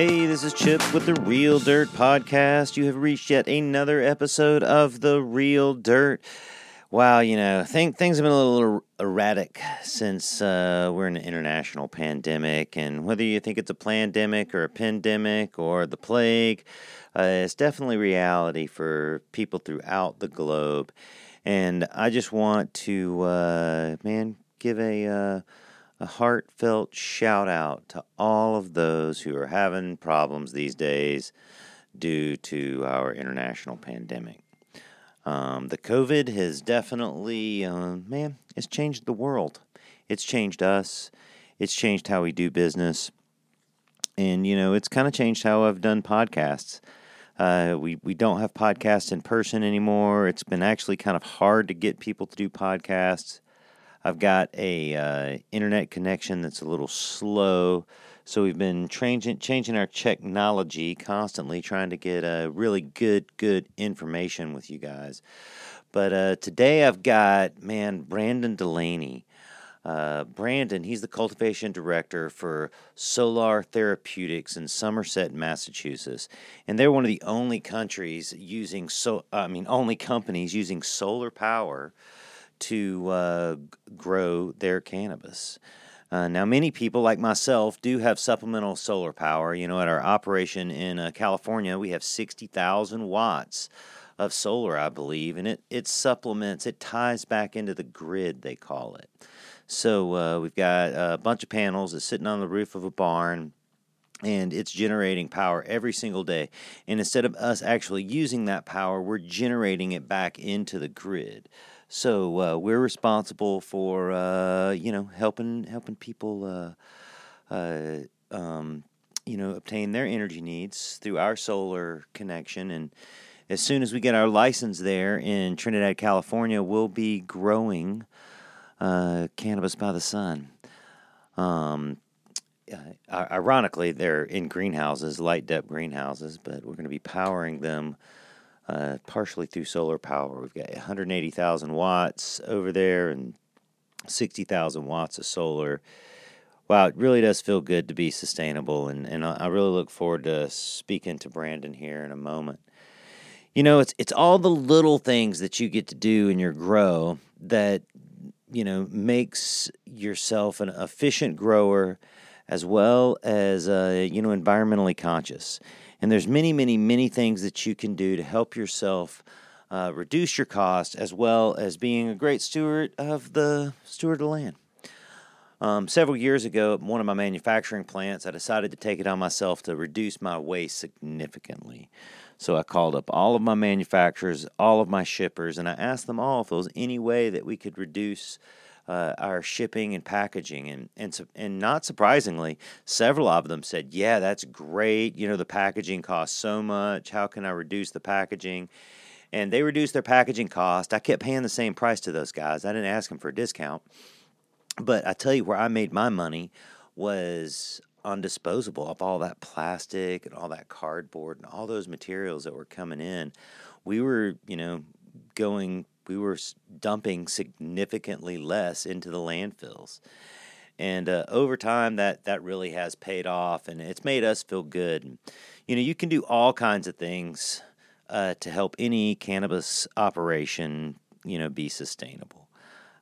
Hey, this is Chip with the Real Dirt Podcast. You have reached yet another episode of the Real Dirt. Wow, you know, think, things have been a little er, erratic since uh, we're in an international pandemic, and whether you think it's a pandemic or a pandemic or the plague, uh, it's definitely reality for people throughout the globe. And I just want to, uh, man, give a uh, a heartfelt shout out to all of those who are having problems these days due to our international pandemic. Um, the COVID has definitely, uh, man, it's changed the world. It's changed us. It's changed how we do business. And, you know, it's kind of changed how I've done podcasts. Uh, we, we don't have podcasts in person anymore. It's been actually kind of hard to get people to do podcasts. I've got a uh, internet connection that's a little slow, so we've been changing changing our technology constantly, trying to get a uh, really good good information with you guys. But uh, today I've got man Brendan Delaney. Uh, Brendan, he's the cultivation director for Solar Therapeutics in Somerset, Massachusetts, and they're one of the only countries using so I mean only companies using solar power to uh, grow their cannabis. Uh, now, many people like myself do have supplemental solar power. You know, at our operation in uh, California, we have 60,000 watts of solar, I believe, and it, it supplements, it ties back into the grid, they call it. So uh, we've got a bunch of panels that's sitting on the roof of a barn and it's generating power every single day. And instead of us actually using that power, we're generating it back into the grid. So uh, we're responsible for uh, you know helping helping people uh, uh, um, you know obtain their energy needs through our solar connection and. As soon as we get our license there in Trinidad, California, we'll be growing uh, cannabis by the sun. Um, ironically, they're in greenhouses, light dep greenhouses, but we're going to be powering them uh, partially through solar power. We've got 180,000 watts over there and 60,000 watts of solar. Wow, it really does feel good to be sustainable, and, and I really look forward to speaking to Brendan here in a moment. You know, it's it's all the little things that you get to do in your grow that you know makes yourself an efficient grower as well as uh, you know environmentally conscious. And there's many, many, many things that you can do to help yourself uh, reduce your cost as well as being a great steward of the steward of land. Um, several years ago, at one of my manufacturing plants, I decided to take it on myself to reduce my waste significantly. So I called up all of my manufacturers, all of my shippers, and I asked them all if there was any way that we could reduce uh, our shipping and packaging. And, and, and not surprisingly, several of them said, Yeah, that's great. You know, the packaging costs so much. How can I reduce the packaging? And they reduced their packaging cost. I kept paying the same price to those guys. I didn't ask them for a discount. But I tell you where I made my money was on disposable of all that plastic and all that cardboard and all those materials that were coming in. We were, you know, going we were dumping significantly less into the landfills. And uh, over time, that, that really has paid off and it's made us feel good. You know, you can do all kinds of things uh, to help any cannabis operation, you know, be sustainable.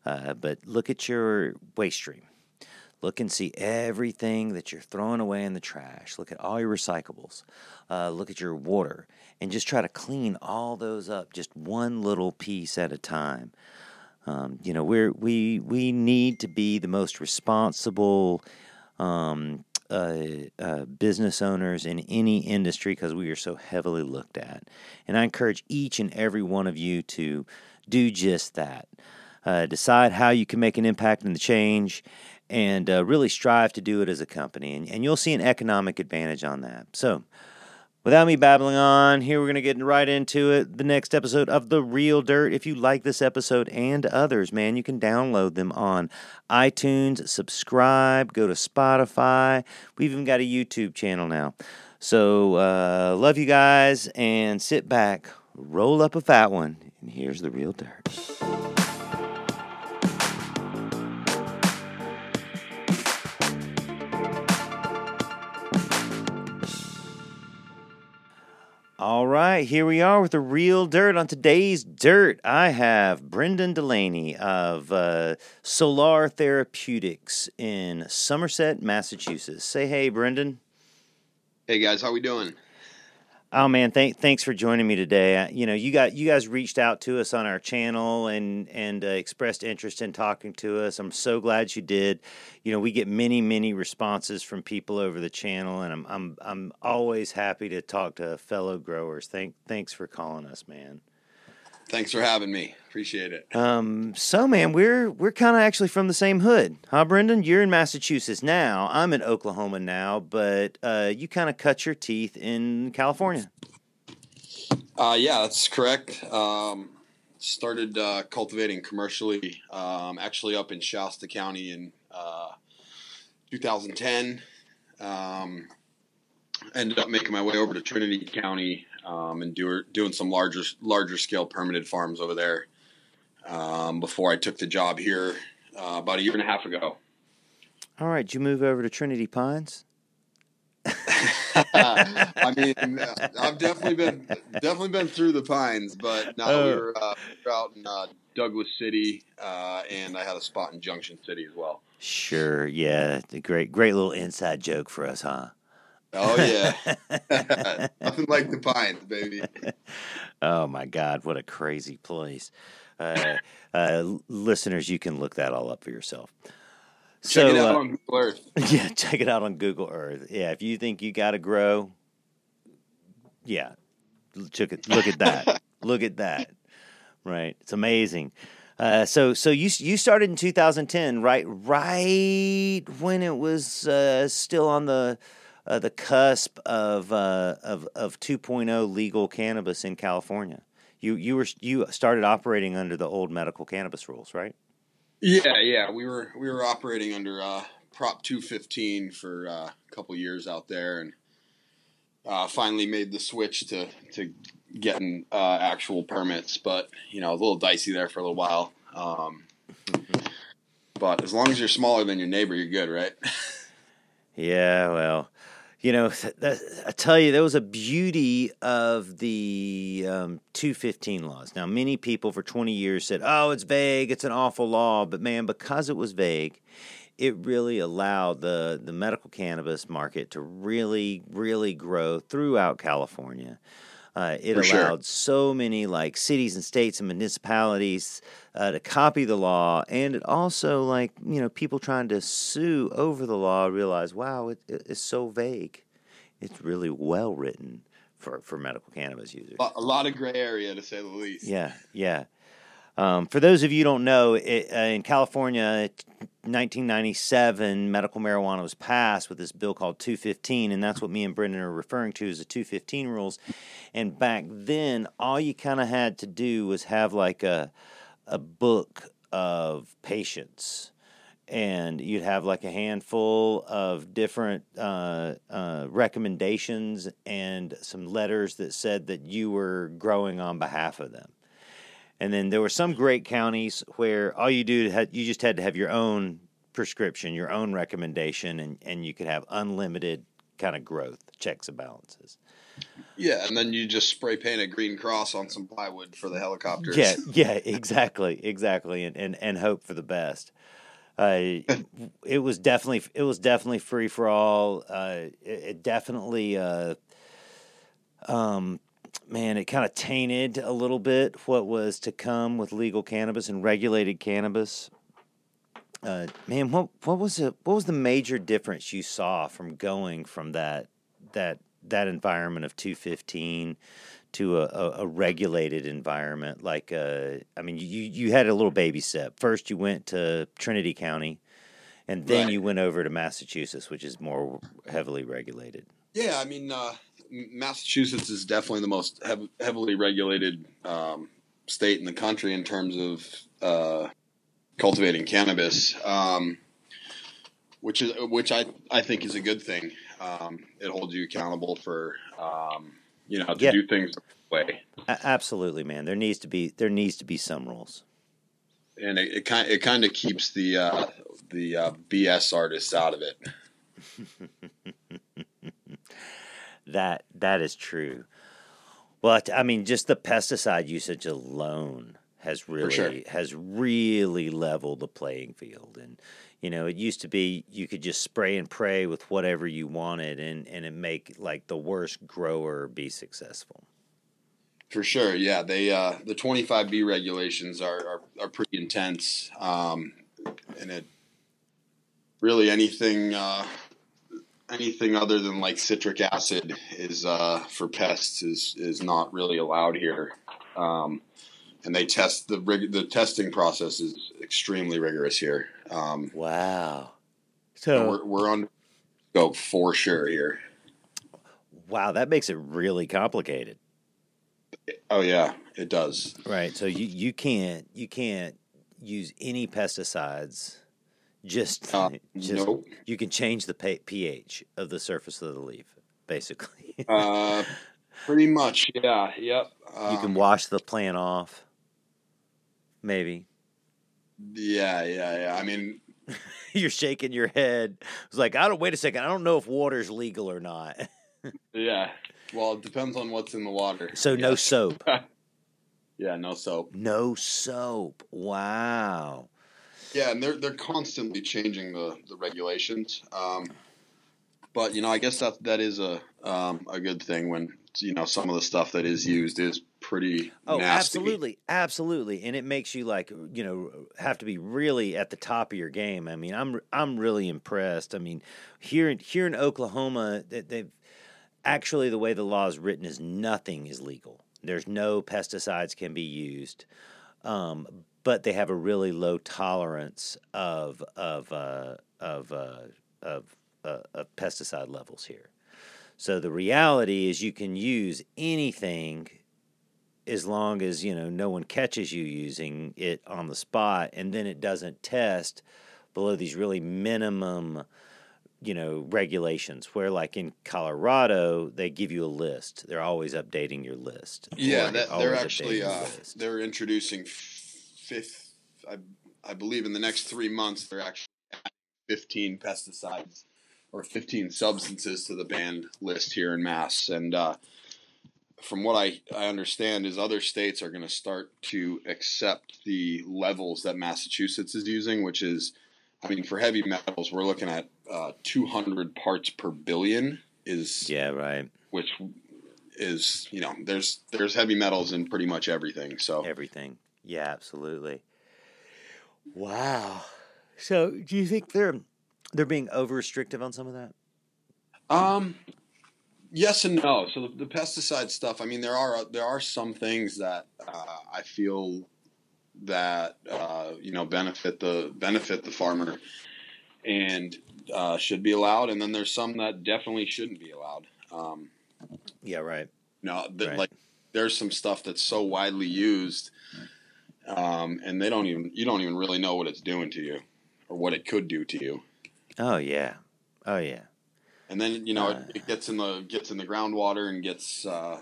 Uh, but look at your waste stream. Look and see everything that you're throwing away in the trash. Look at all your recyclables. Uh, look at your water and just try to clean all those up just one little piece at a time. Um, you know, we're, we, we need to be the most responsible um, uh, uh, business owners in any industry because we are so heavily looked at. And I encourage each and every one of you to do just that. Uh, decide how you can make an impact in the change and uh, really strive to do it as a company. And, and you'll see an economic advantage on that. So, without me babbling on, here we're going to get right into it. The next episode of The Real Dirt. If you like this episode and others, man, you can download them on iTunes, subscribe, go to Spotify. We've even got a YouTube channel now. So, uh, love you guys and sit back, roll up a fat one, and here's The Real Dirt. All right, here we are with the real dirt. On today's dirt, I have Brendan Delaney of uh, Solar Therapeutics in Somerset, Massachusetts. Say hey, Brendan. Hey guys, how we doing? Oh man, thank, thanks for joining me today. You know, you got you guys reached out to us on our channel and and uh, expressed interest in talking to us. I'm so glad you did. You know, we get many many responses from people over the channel, and I'm I'm I'm always happy to talk to fellow growers. Thank thanks for calling us, man. Thanks for having me. Appreciate it. Um, so man, we're we're kind of actually from the same hood, huh, Brendan? You're in Massachusetts now. I'm in Oklahoma now, but uh, you kind of cut your teeth in California. Uh, yeah, that's correct. Um, started uh, cultivating commercially, um, actually up in Shasta County in uh, 2010. Um, ended up making my way over to Trinity County um, and do, doing some larger larger scale permitted farms over there um, before I took the job here uh, about a year and a half ago. All right, did you move over to Trinity Pines? I mean, I've definitely been definitely been through the pines, but now uh, we were, uh, we were out in uh, Douglas City, uh, and I had a spot in Junction City as well. Sure, yeah, the great great little inside joke for us, huh? Oh yeah, nothing like the pines, baby. oh my God, what a crazy place! Uh, uh, listeners, you can look that all up for yourself. Check so, it out uh, on Google Earth. Yeah, check it out on Google Earth. Yeah, if you think you got to grow, yeah, look at look at that. look at that. Right, it's amazing. Uh, so so you you started in 2010, right? Right when it was uh, still on the uh, the cusp of uh, of of 2.0 legal cannabis in California. You you were you started operating under the old medical cannabis rules, right? Yeah, yeah, we were we were operating under uh, Prop 215 for uh, a couple years out there, and uh, finally made the switch to to getting uh, actual permits. But you know, a little dicey there for a little while. Um, but as long as you're smaller than your neighbor, you're good, right? yeah, well, you know, that, I tell you, there was a beauty of the um, 215 laws. Now, many people for 20 years said, oh, it's vague, it's an awful law. But man, because it was vague, it really allowed the, the medical cannabis market to really, really grow throughout California. Uh, it For allowed sure. so many like cities and states and municipalities uh, to copy the law, and it also like you know people trying to sue over the law realize, wow, it, it's so vague. It's really well written for for medical cannabis users. A lot of gray area to say the least. Yeah, yeah. Um, for those of you who don't know, it, uh, in California, 1997, medical marijuana was passed with this bill called 215, and that's what me and Brendan are referring to as the 215 rules. And back then, all you kind of had to do was have like a a book of patients, and you'd have like a handful of different uh, uh, recommendations and some letters that said that you were growing on behalf of them and then there were some great counties where all you do had you just had to have your own prescription, your own recommendation, and, and you could have unlimited kind of growth, checks and balances. Yeah, and then you just spray paint a green cross on some plywood for the helicopters. Yeah, yeah, exactly, exactly, and and, and hope for the best. Uh, it was definitely it was definitely free for all. Uh, it, it, definitely uh, um, man, it kind of tainted a little bit what was to come with legal cannabis and regulated cannabis. Uh, man, what what was it? What was the major difference you saw from going from that that that environment of two fifteen to a, a, a, regulated environment? Like, uh, I mean, you you had a little baby step. First, you went to Trinity County, and then right. you went over to Massachusetts, which is more heavily regulated. Yeah, I mean, uh, Massachusetts is definitely the most hev- heavily regulated um, state in the country in terms of uh, cultivating cannabis, um, which is which I I think is a good thing. Um, it holds you accountable for um, you know how to yeah. do things the way. absolutely, man. There needs to be there needs to be some rules, and it, it kind it kind of keeps the uh, the uh, BS artists out of it. That that is true. Well, I mean, just the pesticide usage alone has really sure. has really leveled the playing field. And you know, it used to be you could just spray and pray with whatever you wanted, and and it make like the worst grower be successful. For sure, yeah. They uh, the twenty five B regulations are, are, are pretty intense, um, and it really anything uh, anything other than like citric acid is uh, for pests is is not really allowed here. Um, and they test the rig- the testing process is extremely rigorous here. Um, wow. So we're, we're on scope for sure here. Wow, that makes it really complicated. Oh yeah, it does. Right. So you, you can't you can't use any pesticides just, uh, just nope. you can change the pH of the surface of the leaf, basically. uh, pretty much, yeah. Yep. Um, you can wash the plant off, maybe. Yeah, yeah, yeah. I mean, you're shaking your head. It's like I don't. Wait a second. I don't know if water's legal or not. yeah. Well, it depends on what's in the water. So no soap. yeah, no soap. No soap. Wow. Yeah, and they're they're constantly changing the the regulations. Um, but you know, I guess that that is a um, a good thing when you know some of the stuff that is used is pretty. Oh, nasty. absolutely, absolutely, and it makes you like you know have to be really at the top of your game. I mean, I'm I'm really impressed. I mean, here here in Oklahoma, they've actually the way the law is written is nothing is legal. There's no pesticides can be used. Um, but they have a really low tolerance of of uh, of uh, of, uh, of pesticide levels here. So the reality is, you can use anything as long as you know no one catches you using it on the spot, and then it doesn't test below these really minimum you know regulations where like in colorado they give you a list they're always updating your list yeah that, they're actually uh, they're introducing fifth, I, I believe in the next three months, they're actually 15 pesticides or 15 substances to the banned list here in Mass. And uh, from what I, I understand, is other states are going to start to accept the levels that Massachusetts is using, which is, I mean, for heavy metals, we're looking at uh, 200 parts per billion. Is yeah, right. Which is you know there's there's heavy metals in pretty much everything. So everything. Yeah, absolutely. Wow. So, do you think they're they're being over restrictive on some of that? Um, yes and no. So the, the, pesticide stuff. I mean, there are there are some things that uh, I feel that uh, you know benefit the benefit the farmer and uh, should be allowed, and then there's some that definitely shouldn't be allowed. Um, yeah, right. No, right. like there's some stuff that's so widely used um, and they don't even you don't even really know what it's doing to you or what it could do to you. Oh yeah, oh yeah. And then you know uh, it, it, gets in the gets in the groundwater and gets. Uh,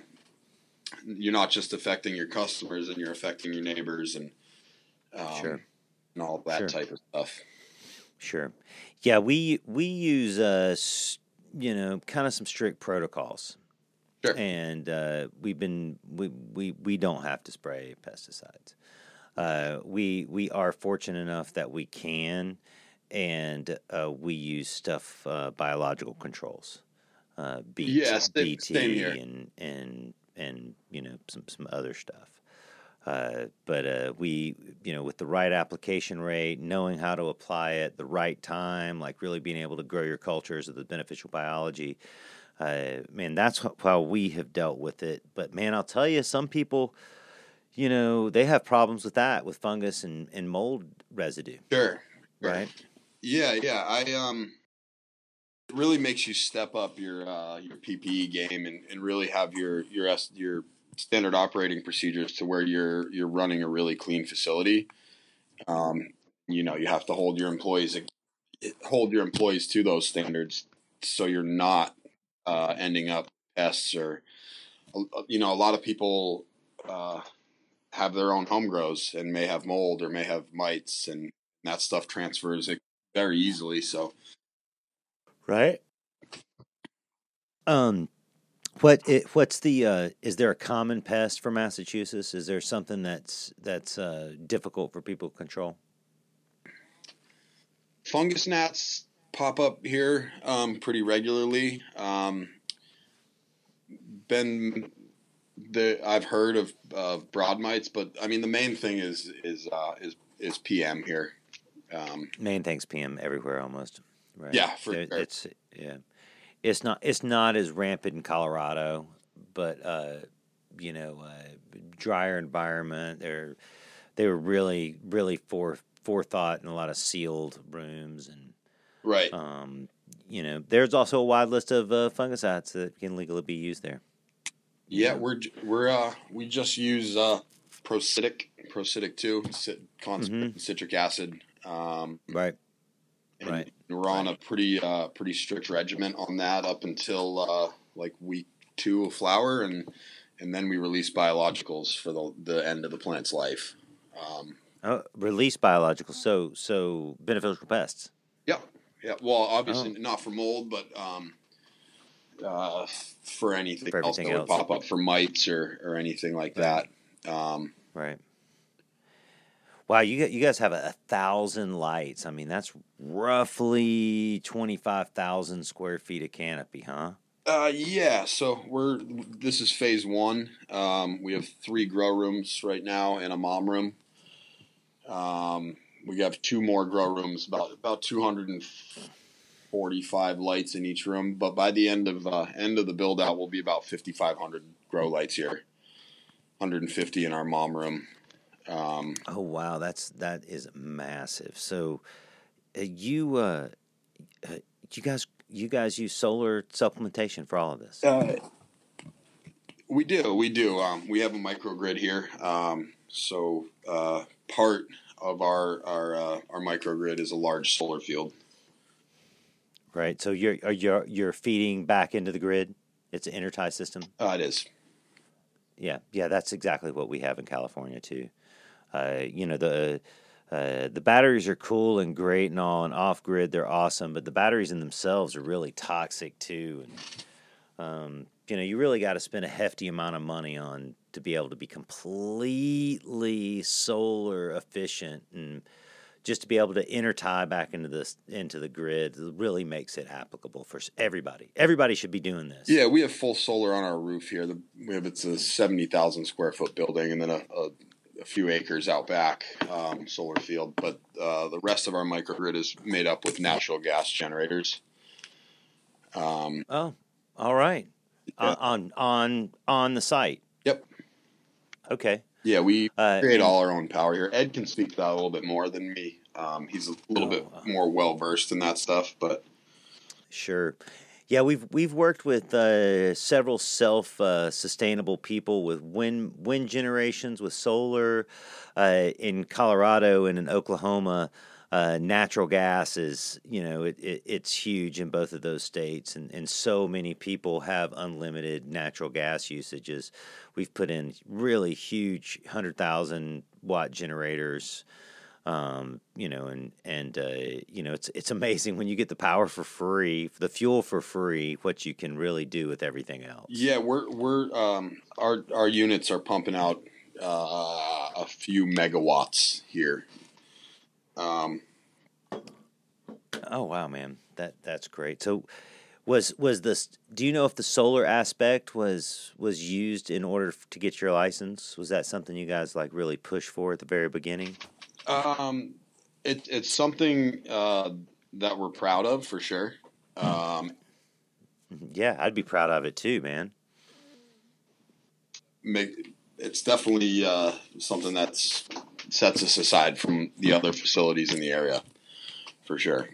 you're not just affecting your customers, and you're affecting your neighbors and um, sure. and all that sure. type of stuff. Sure. Yeah, we we use uh, you know kind of some strict protocols. Sure. And uh, we've been we, we we don't have to spray pesticides. Uh, we we are fortunate enough that we can, and uh, we use stuff uh, biological controls, uh, BT, yeah, same, BT same and and and you know some some other stuff. Uh, but uh, we, you know, with the right application rate, knowing how to apply it, the right time, like really being able to grow your cultures of the beneficial biology, uh, man, that's how we have dealt with it. But man, I'll tell you, some people, you know, they have problems with that, with fungus and, and mold residue. Sure. Right. Yeah, yeah. I um, it really makes you step up your uh, your PPE game and, and really have your your your standard operating procedures to where you're you're running a really clean facility. Um, you know, you have to hold your employees hold your employees to those standards, so you're not uh, ending up pests or you know a lot of people uh, have their own home grows and may have mold or may have mites and that stuff transfers very easily so right um What it, what's the uh, is there a common pest for Massachusetts? Is there something that's that's uh, difficult for people to control? Fungus gnats pop up here um, pretty regularly. Um, been the I've heard of of broad mites, but I mean the main thing is is uh, is is PM here. Um, Main thing's PM everywhere almost. Right. Yeah, for There- sure. it's yeah, it's not it's not as rampant in Colorado, but uh, you know, uh, drier environment. They're they were really really fore forethought in a lot of sealed rooms and right. um, you know, there's also a wide list of uh, fungicides that can legally be used there. Yeah, we're we're uh we just use uh ProCidic ProCidic two cit- concentrated citric acid. Um, Right. Right. We're on a pretty uh pretty strict regimen on that up until uh like week two of flower, and and then we release biologicals for the the end of the plant's life. Um, Oh, release biologicals. so so beneficial pests. yeah, yeah. Well, obviously Oh. not for mold, but um, uh, for anything, For else that everything would else. pop up for mites or or anything like that. Um, Right. Wow, you you guys have a, a thousand lights. I mean, that's roughly twenty five thousand square feet of canopy, huh? Uh, yeah. So we're this is phase one. Um, we have three grow rooms right now and a mom room. Um, we have two more grow rooms, about about two hundred and forty five lights in each room. But by the end of uh, end of the build out, we'll be about fifty five hundred grow lights here. Hundred and fifty in our mom room. Um, Oh wow, that's that is massive. So, uh, you uh, uh, you guys you guys use solar supplementation for all of this? Uh, we do, we do. Um, we have a microgrid here. Um, so uh, part of our our uh, our microgrid is a large solar field. Right. So you're you're you're feeding back into the grid. It's an intertie system. Uh, it is. Yeah, yeah, that's exactly what we have in California too. Uh, you know the uh, the batteries are cool and great and all, and off grid they're awesome, but the batteries in themselves are really toxic too. And um, you know you really got to spend a hefty amount of money on to be able to be completely solar efficient and just to be able to intertie back into this into the grid really makes it applicable for everybody. Everybody should be doing this. Yeah, we have full solar on our roof here. The, we have it's a seventy thousand square foot building, and then a, a, a few acres out back um, solar field. But uh, the rest of our microgrid is made up with natural gas generators. Um, Oh, all right. Yeah. On, on on on the site. Yep. Okay. Yeah, we Uh, create and- all our own power here. Ed can speak to that a little bit more than me. Um, he's a little Oh, bit wow. more well versed in that stuff, but Sure. Yeah, we've we've worked with uh, several self uh, sustainable people with wind wind generations with solar uh, in Colorado and in Oklahoma. Uh, natural gas is you know it, it, it's huge in both of those states, and, and so many people have unlimited natural gas usages. We've put in really huge hundred thousand watt generators um, you know, and and uh, you know, it's it's amazing when you get the power for free, the fuel for free, what you can really do with everything else. yeah, we're we're um, our our units are pumping out uh, a few megawatts here. Um, Oh wow, man, that that's great. So, was was this? Do you know if the solar aspect was was used in order to get your license? Was that something you guys like really pushed for at the very beginning? Um, it, it's something uh, that we're proud of for sure. Um, Yeah, I'd be proud of it too, man. make, it's definitely uh, something that's sets us aside from the other facilities in the area, for sure.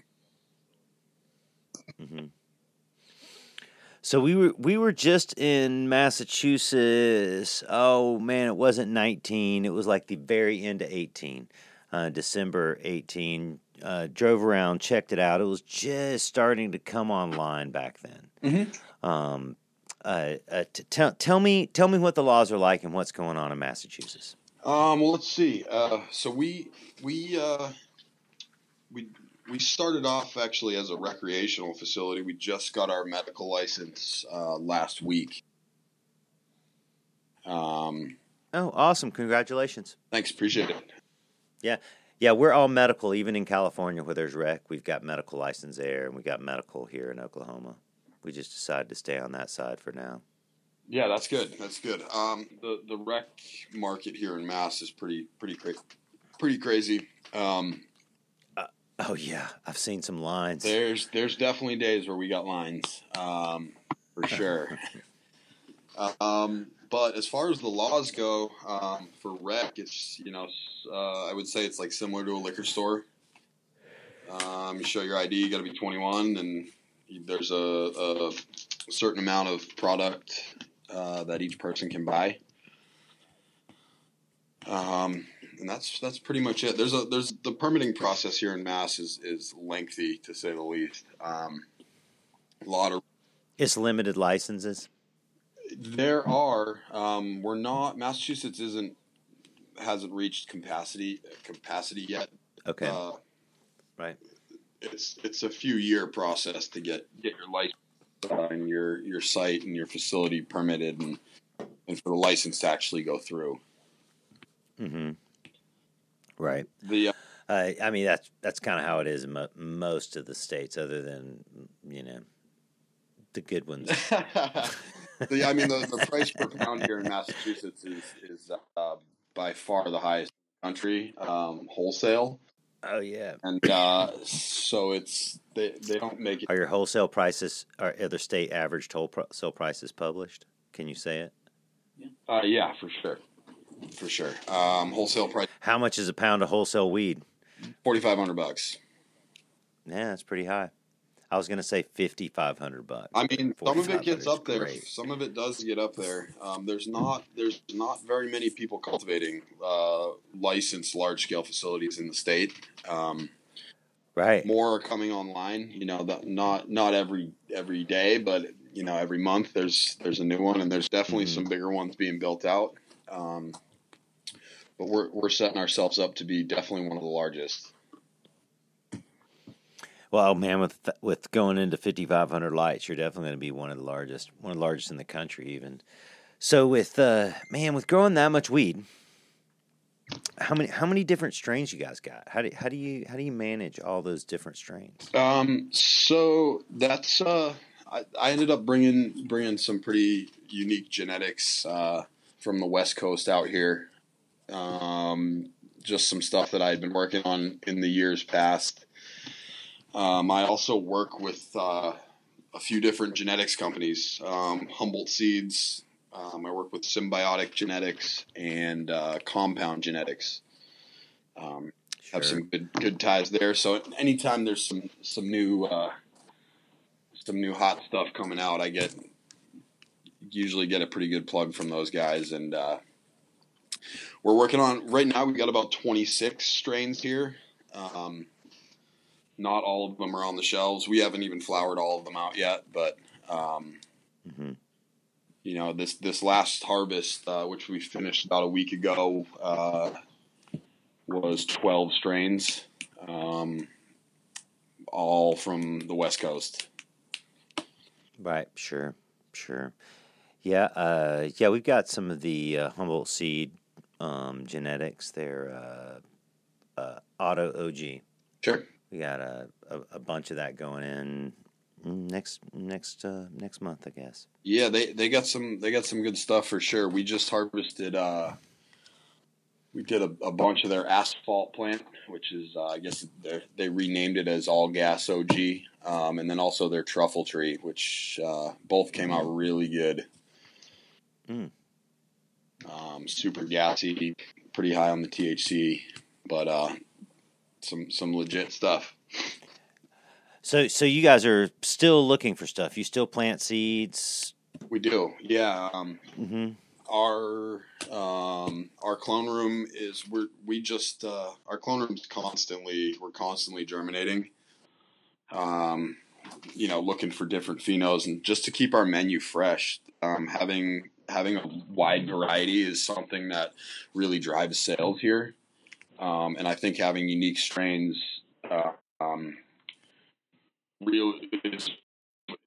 So we were we were just in Massachusetts. Oh man, it wasn't nineteen. It was like the very end of eighteen, uh, December eighteen. Uh, drove around, checked it out. It was just starting to come online back then. Mhm. Um, uh, uh, t- tell tell me tell me what the laws are like and what's going on in Massachusetts. Um, well, let's see. Uh, so we we uh, we we started off actually as a recreational facility. We just got our medical license uh, last week. Um, Oh, awesome! Congratulations. thanks, appreciate it. Yeah, yeah, we're all medical, even in California where there's rec. We've got medical license there, and we got medical here in Oklahoma. We just decided to stay on that side for now. Yeah, that's good. That's good. Um, the the rec market here in Mass is pretty pretty cra- pretty crazy. Um, Oh yeah, I've seen some lines. there's there's definitely days where we got lines, um, for sure. um, but as far as the laws go, um, for rec, it's you know uh, I would say it's like similar to a liquor store. Um, you show your ID, you got to be 21, and there's a, a certain amount of product uh, that each person can buy. Um, and that's that's pretty much it. There's a there's the permitting process here in Mass is is lengthy to say the least. Um, a lot of It's limited licenses. there are um, we're not Massachusetts isn't hasn't reached capacity capacity yet. Okay, Uh, right. it's it's a few year process to get get your license and your your site and your facility permitted and and for the license to actually go through. Mm-hmm. Right. The uh, Uh, I mean, that's that's kind of how it is in mo- most of the states, other than you know the good ones. the, I mean, the, the price per pound here in Massachusetts is is uh, by far the highest in the country, um, wholesale, oh yeah. and uh, so it's they they don't make it. Are your wholesale prices are other state average wholesale prices published? Can you say it? Uh, yeah, for sure, for sure. Um, wholesale price How much is a pound of wholesale weed? forty five hundred bucks. Yeah, that's pretty high. I was gonna say fifty five hundred bucks. I mean, some of it gets up there. great. Some of it does get up there. Um, there's not there's not very many people cultivating uh, licensed large scale facilities in the state. Um, Right. more are coming online. You know, the, not not every every day, but you know, every month there's there's a new one, and there's definitely Mhm. some bigger ones being built out. Um, but we're we're setting ourselves up to be definitely one of the largest. Well, man, with with going into fifty five hundred lights, you're definitely going to be one of the largest, one of the largest in the country, even. So, with uh, man, with growing that much weed, how many how many different strains you guys got? How do how do you how do you manage all those different strains? Um, so that's uh, I, I ended up bringing bringing some pretty unique genetics uh, from the West Coast out here. Um, just some stuff that I had been working on in the years past. Um, I also work with uh, a few different genetics companies, um, Humboldt Seeds. Um, I work with Symbiotic Genetics and uh, Compound Genetics. Um, have some good good ties there. So anytime there's some some new uh, some new hot stuff coming out, I get usually get a pretty good plug from those guys. And uh, we're working on right now. We've got about 26 strains here. Um, not all of them are on the shelves. We haven't even flowered all of them out yet, but um, Mhm. you know this this last harvest, uh, which we finished about a week ago. Uh, was 12 strains, um, all from the West Coast. Right. Sure. Sure. Yeah. Uh, yeah. We've got some of the uh, Humboldt seed um, genetics. They're uh, uh, Auto OG. Sure. We got a, a, a bunch of that going in next next uh, next month, I guess. Yeah, they, they got some they got some good stuff for sure. We just harvested. Uh, we did a, a bunch of their asphalt plant, which is uh, I guess they they renamed it as All Gas OG, um, and then also their truffle tree, which uh, both came out really good. Mm. Um, super gassy, pretty high on the THC, but uh, some some legit stuff. So so you guys are still looking for stuff. You still plant seeds. We do, yeah. Um, hmm our um, our clone room is we're we just uh, our clone room's constantly we're constantly germinating. Um, you know, looking for different phenos and just to keep our menu fresh. Um, having having a wide variety is something that really drives sales here, um, and I think having unique strains uh, um, really is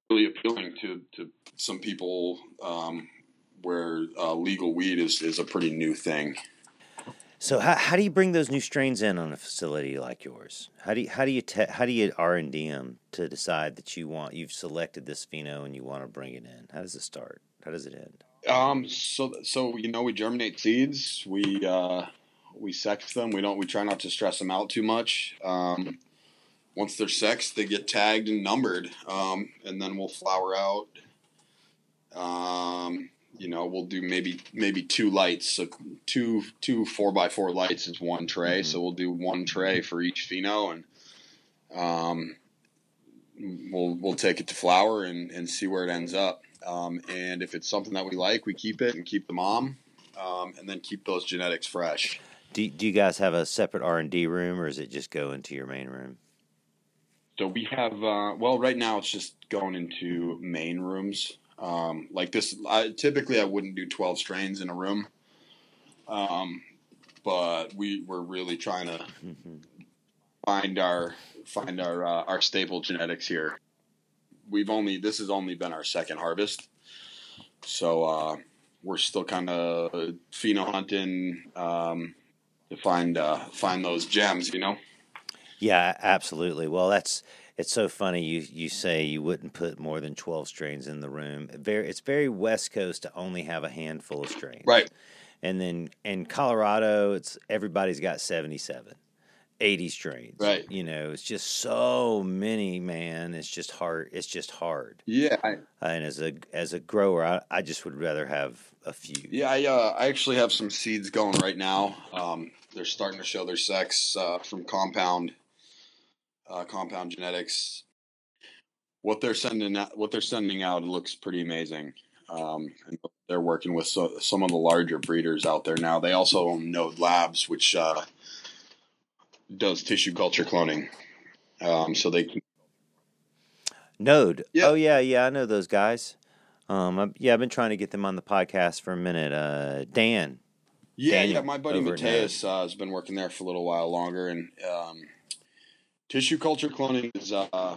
really appealing to to some people. Um, where uh, legal weed is is a pretty new thing. So how, how do you bring those new strains in on a facility like yours? How do you, how do you te- how do you R and D them to decide that you want you've selected this pheno and you want to bring it in? How does it start? How does it end? Um, so so you know we germinate seeds. We uh, we sex them. We don't. We try not to stress them out too much. Um, once they're sexed, they get tagged and numbered, um, and then we'll flower out. Um, you know, we'll do maybe maybe two lights. So two two four by four lights is one tray. Mm-hmm. So we'll do one tray for each pheno, and um, we'll we'll take it to flower and, and see where it ends up. Um, and if it's something that we like, we keep it and keep the mom, um, and then keep those genetics fresh. Do do you guys have a separate R and D room, or is it just go into your main room? So we have uh, well, right now it's just going into main rooms. Um, like this, I, typically I wouldn't do twelve strains in a room, um, but we we're really trying to find our find our uh, our staple genetics here. We've only this has only been our second harvest, so uh, we're still kind of pheno hunting um, to find uh, find those gems. You know. Yeah, absolutely. Well, that's it's so funny you you say you wouldn't put more than 12 strains in the room. Very it's very west coast to only have a handful of strains. Right. And then in Colorado, it's everybody's got 77. 80 strains. Right. You know, it's just so many, man. It's just hard. It's just hard. Yeah, I, And as a as a grower, I, I just would rather have a few. Yeah, I, uh, I actually have some seeds going right now. Um, they're starting to show their sex uh, from compound, uh, compound genetics. What they're sending out, what they're sending out, looks pretty amazing. Um, and they're working with so, some of the larger breeders out there now. They also own Node Labs, which uh, does tissue culture cloning. Um, so they can Node. Yeah. Oh yeah, yeah, I know those guys. Um, I, yeah, I've been trying to get them on the podcast for a minute. Uh, Dan. Yeah, Daniel yeah. My buddy Mateus uh, has been working there for a little while longer, and um, tissue culture cloning is uh,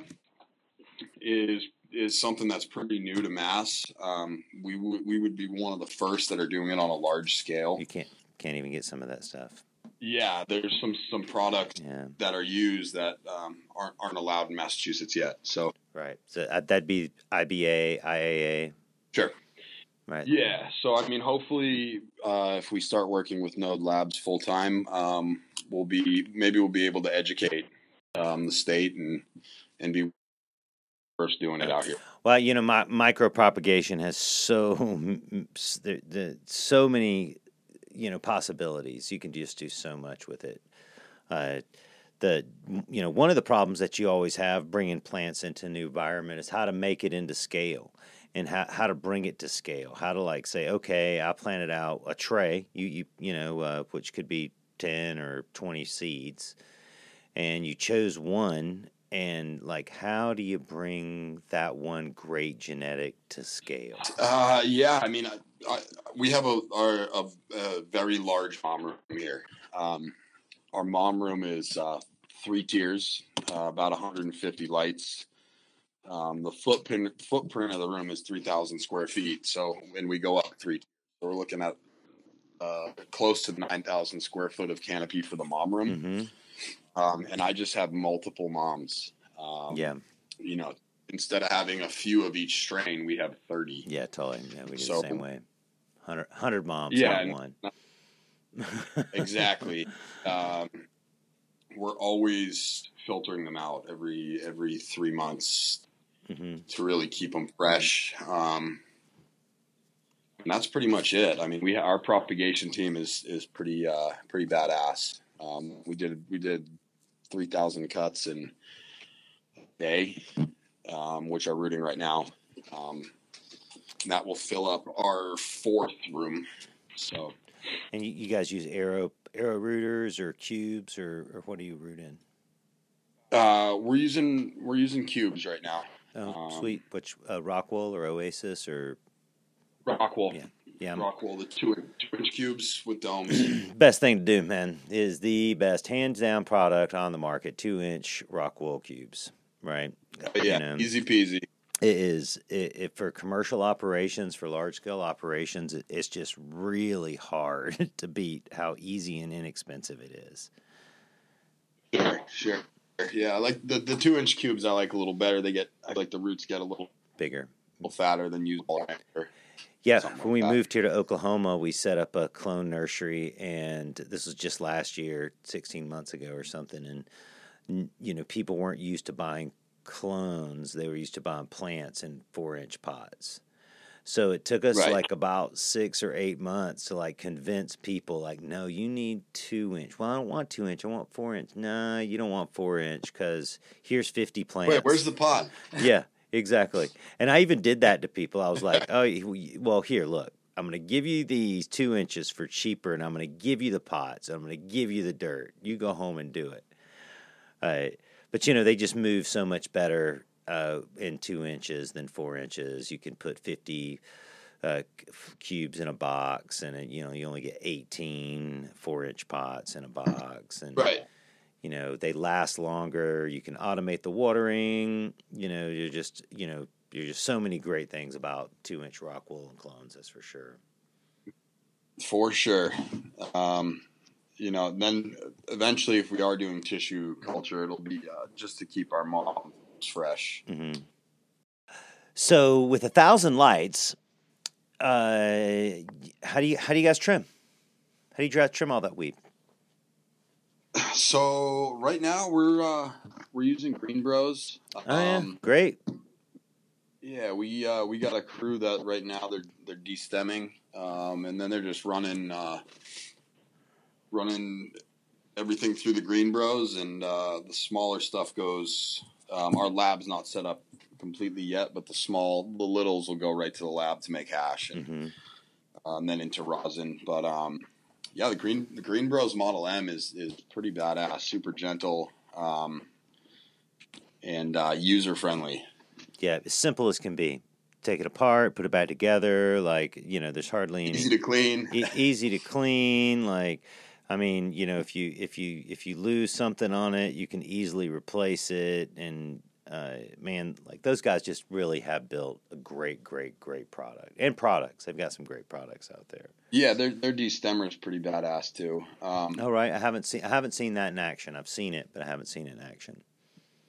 is is something that's pretty new to mass. Um, we w- we would be one of the first that are doing it on a large scale. You can't can't even get some of that stuff. Yeah, there's some some products Yeah, that are used that um, aren't aren't allowed in Massachusetts yet. So right. So uh, that'd be IBA, IAA. Sure. Right. Yeah. So I mean, hopefully, uh, if we start working with Node Labs full time, um, we'll be maybe we'll be able to educate um, the state and and be first doing it out here. Well, you know, my micro propagation has so the, the so many you know possibilities. You can just do so much with it. Uh, the you know one of the problems that you always have bringing plants into a new environment is how to make it into scale and how, how to bring it to scale how to like say okay i planted out a tray you you you know uh, which could be 10 or 20 seeds and you chose one and like how do you bring that one great genetic to scale Uh, yeah, I mean, I, I, we have a, our, a, a very large mom room here. Um, our mom room is uh, three tiers, uh, about 150 lights. Um, the footprint footprint of the room is 3,000 square feet. So when we go up three, we're looking at uh, close to 9,000 square foot of canopy for the mom room. hmm Um, and I just have multiple moms. Um, yeah You know, instead of having a few of each strain, we have 30. yeah totally yeah we do So- the same way 100, 100 moms Yeah, and- one exactly. um, we're always filtering them out every every three months hmm to really keep them fresh. Um, and that's pretty much it. I mean, we our propagation team is is pretty uh, pretty badass. Um, we did we did three thousand cuts in a day, um, which are rooting right now. Um, and that will fill up our fourth room. So And you, you guys use arrow arrow rooters or cubes or, or what do you root in? uh, we're using we're using cubes right now. Oh, Um, sweet. Which uh, Rockwool or Oasis or Rockwool. Yeah. yeah. Rockwool, the two two inch cubes with domes. best thing to do, man, is the best hands down product on the market. Two inch Rockwool cubes, right? But yeah, You know, easy peasy. it is it, it, for commercial operations for large scale operations it, it's just really hard to beat how easy and inexpensive it is sure sure yeah I like the the two inch cubes i like a little better. They get i like the roots get a little bigger. a little fatter than usable yeah when we moved here to oklahoma we set up a clone nursery and this was just last year 16 months ago or something and you know people weren't used to buying clones, they were used to buying plants in four inch pots. So it took us right. like about six or eight months to like convince people like, no, you need two inch. Well, I don't want two inch. I want four inch. No, you don't want four inch because here's fifty plants. Wait, where's the pot? yeah, exactly. And I even did that to people. I was like, oh, well, here, look. I'm going to give you these two inches for cheaper, and I'm going to give you the pots. And I'm going to give you the dirt. You go home and do it. All right but you know they just move so much better uh, in two inches than four inches. You can put fifty uh, cubes in a box, and it, you know you only get 18 four inch pots in a box, and right. You know they last longer. You can automate the watering. You know you're just you know you're just so many great things about two inch rock wool and clones. That's for sure. For sure. Um, you know, then eventually, if we are doing tissue culture, it'll be uh, just to keep our moms fresh. Mm-hmm. So, with a thousand lights, uh, how do you how do you guys trim? How do you try trim all that weed? So right now we're uh, we're using GreenBroz. Oh yeah, um, great. Yeah, we uh, we got a crew that right now they're they're destemming, um, and then they're just running uh, running everything through the GreenBroz, and uh, the smaller stuff goes. Um, our lab's not set up completely yet, but the small, the littles will go right to the lab to make hash, and, mm-hmm. and then into rosin. But um, yeah, the Green the GreenBroz Model M is is pretty badass, super gentle, um, and uh, user friendly. Yeah, as simple as can be. Take it apart, put it back together. Like you know, there's hardly any easy to clean. e- easy to clean. Like I mean, you know, if you if you if you lose something on it, you can easily replace it. And uh, man, like those guys just really have built a great, great, great product and products. They've got some great products out there. Yeah, their their destemmer is pretty badass too. Um, oh right, I haven't seen I haven't seen that in action. I've seen it, but I haven't seen it in action.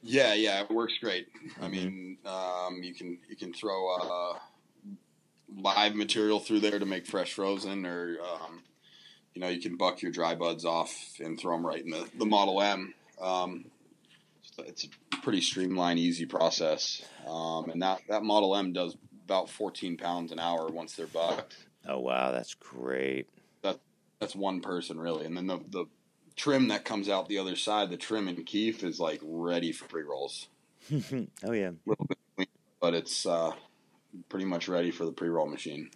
Yeah, yeah, it works great. Mm-hmm. I mean, um, you can you can throw uh, live material through there to make fresh frozen, or um, you know, you can buck your dry buds off and throw them right in the, the Model M. Um, it's a pretty streamlined, easy process. Um, and that, that Model M does about 14 pounds an hour once they're bucked. Oh, wow. That's great. That, that's one person, really. And then the, the trim that comes out the other side, the trim and kief, is like ready for pre rolls. oh, yeah. Bit, but it's uh, pretty much ready for the pre roll machine.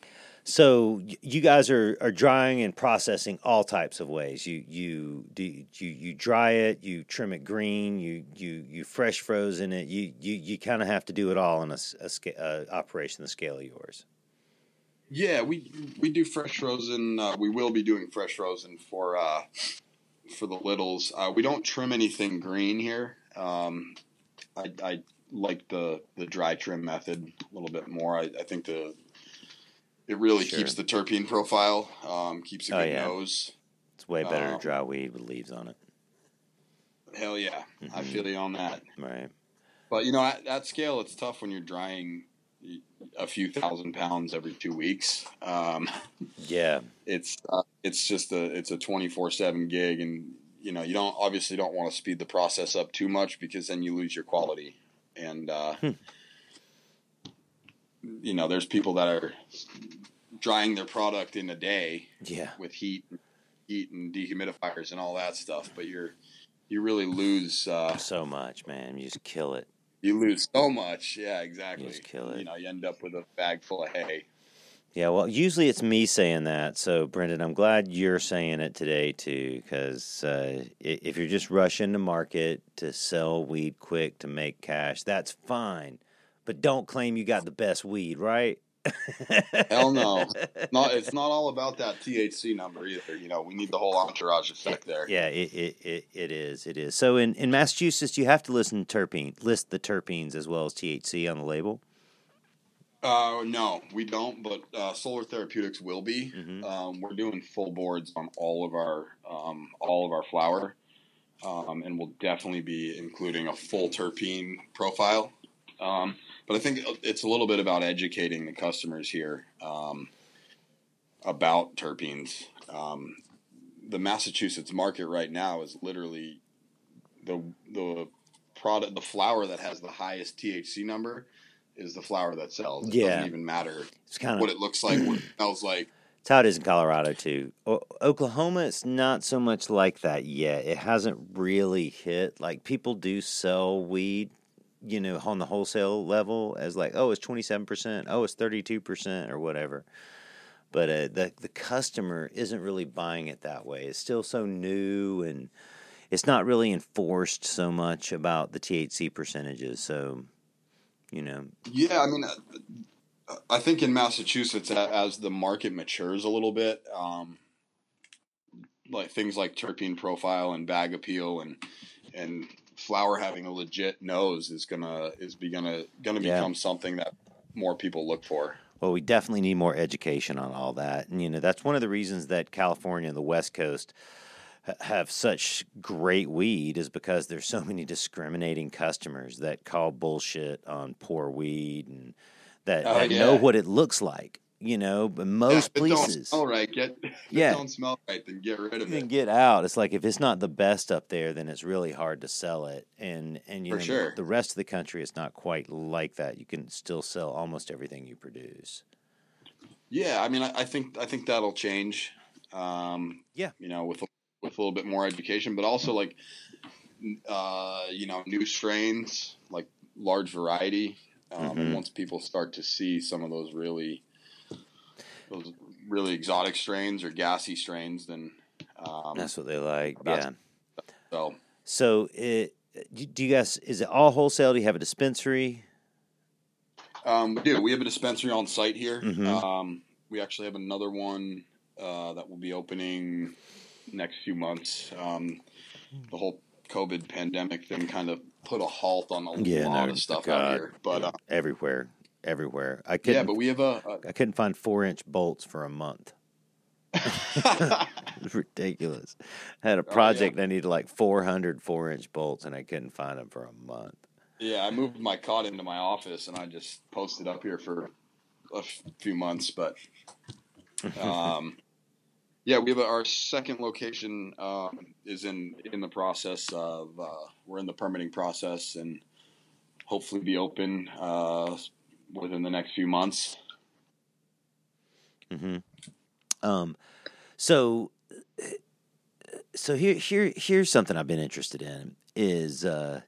So you guys are, are drying and processing all types of ways. You you do you you dry it, you trim it green, you you you fresh frozen it. You you you kind of have to do it all in a, a, a, operation the scale of yours. Yeah, we we do fresh frozen. Uh, we will be doing fresh frozen for uh, for the littles. Uh, we don't trim anything green here. Um, I, I like the the dry trim method a little bit more. I, I think the it really sure. keeps the terpene profile, um, keeps a oh, good yeah. nose. It's way better um, to dry weed with leaves on it. Hell yeah, mm-hmm. I feel you on that. Right. But you know, at that scale, it's tough when you're drying a few thousand pounds every two weeks. Um, yeah, it's uh, it's just a it's a twenty four seven gig, and you know you don't obviously don't want to speed the process up too much because then you lose your quality. And uh, hmm you know, there's people that are drying their product in a day. Yeah. With heat, heat and dehumidifiers and all that stuff, but you're you really lose uh, so much, man. You just kill it. You lose so much. Yeah, exactly. You just kill it. You know, you end up with a bag full of hay. Yeah, well, usually it's me saying that. So, Brendan, I'm glad you're saying it today too, because uh, if you're just rushing to market to sell weed quick to make cash, that's fine but don't claim you got the best weed, right? Hell no. Not it's not all about that THC number either. You know, we need the whole entourage effect there. Yeah, it it, it, it is. It is. So in, in Massachusetts you have to listen to terpene list the terpenes as well as THC on the label. Uh, no, we don't. But uh, Solar Therapeutics will be. Mhm. Um, we're doing full boards on all of our um, all of our flower, um, and we'll definitely be including a full terpene profile. Um, but I think it's a little bit about educating the customers here um, about terpenes. Um, the Massachusetts market right now is literally the the product, the flower that has the highest THC number is the flower that sells. It Yeah. doesn't even matter It's kind of, what it looks like, what it smells like. it's how it is in Colorado too. O- Oklahoma, it's not so much like that yet. It hasn't really hit. Like people do sell weed, you know, on the wholesale level as like, oh, it's twenty seven percent, oh, it's thirty two percent, or whatever. But uh, the the customer isn't really buying it that way. It's still so new and it's not really enforced so much about the THC percentages. So, you know, Yeah, I mean, I think in Massachusetts, as the market matures a little bit, um, like things like terpene profile and bag appeal and and flower having a legit nose is gonna is be gonna gonna Yeah. become something that more people look for. Well, we definitely need more education on all that. And, you know, that's one of the reasons that California and the West Coast have such great weed is because there's so many discriminating customers that call bullshit on poor weed and that, Oh, that know what it looks like, you know, but Yeah, most don't places. smell right. Get Yeah. don't smell right, then get rid of can it. get out. It's like if it's not the best up there, then it's really hard to sell it. And and you For know sure. the rest of the country is not quite like that. You can still sell almost everything you produce. Yeah, I mean, I, I think I think that'll change. Um, Yeah. you know, with with a little bit more education, but also like, uh, you know, new strains, like large variety. Um, Mhm. Once people start to see some of those really, those really exotic strains or gassy strains, then um, That's what they like. yeah. so So it do you guys is it all wholesale? Do you have a dispensary? Um, we do. We have a dispensary on site here. Mhm. Um, we actually have another one uh, that will be opening next few months. Um, the whole COVID pandemic thing kind of put a halt on a Yeah, lot no, of stuff God, out here. But uh, Everywhere, everywhere. I couldn't. yeah, but we have a. I couldn't find four inch bolts for a month. a It's ridiculous. I had a Oh, yeah. project I needed like 400 four inch bolts and I couldn't find them for a month. yeah, I moved my cot into my office and I just posted up here for a f- few months, but um, yeah, we have a, our second location um, is in in the process of uh, we're in the permitting process and hopefully be open uh, within the next few months. hmm Um, so, so here, here, here's something I've been interested in is, uh,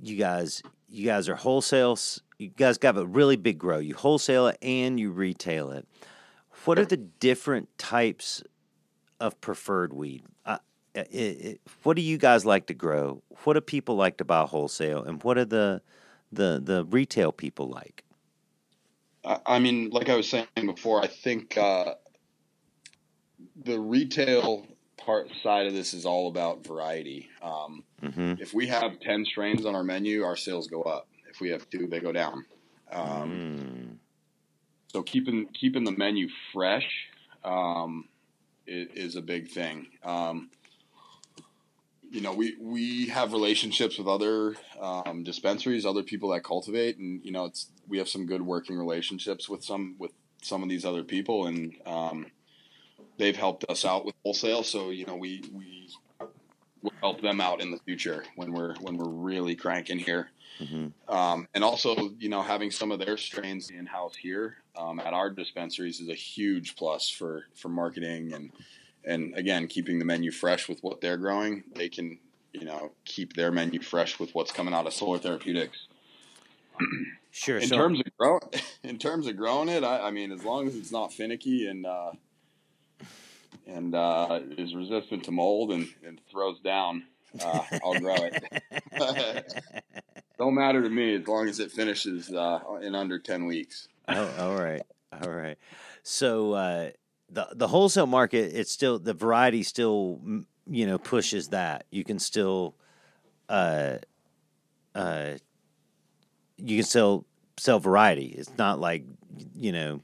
you guys, you guys are wholesale. You guys got a really big grow. You wholesale it and you retail it. What are the different types of preferred weed? It, it, what do you guys like to grow? What do people like to buy wholesale, and what are the the the retail people like? I, I mean, like I was saying before, I think uh, the retail part side of this is all about variety. Um, hmm if we have 10 strains on our menu, our sales go up. If we have two, they go down. Um, Mm. So keeping keeping the menu fresh um, is, is a big thing. Um, you know, we we have relationships with other um, dispensaries, other people that cultivate, and you know, it's we have some good working relationships with some with some of these other people, and um, they've helped us out with wholesale. So you know, we we will help them out in the future when we're when we're really cranking here. hmm Um, and also, you know, having some of their strains in house here um, at our dispensaries is a huge plus for for marketing and and again keeping the menu fresh with what they're growing. They can you know keep their menu fresh with what's coming out of Solar Therapeutics. Sure. In so, terms of grow, in terms of growing it, I, I mean, as long as it's not finicky and uh, and uh, is resistant to mold and, and throws down, uh, I'll grow it. Don't matter to me as long as it finishes uh, in under ten weeks. oh, all right, all right. So uh, the the wholesale market, it's still the variety still you know pushes that. You can still, uh, uh, you can still sell variety. It's not like you know,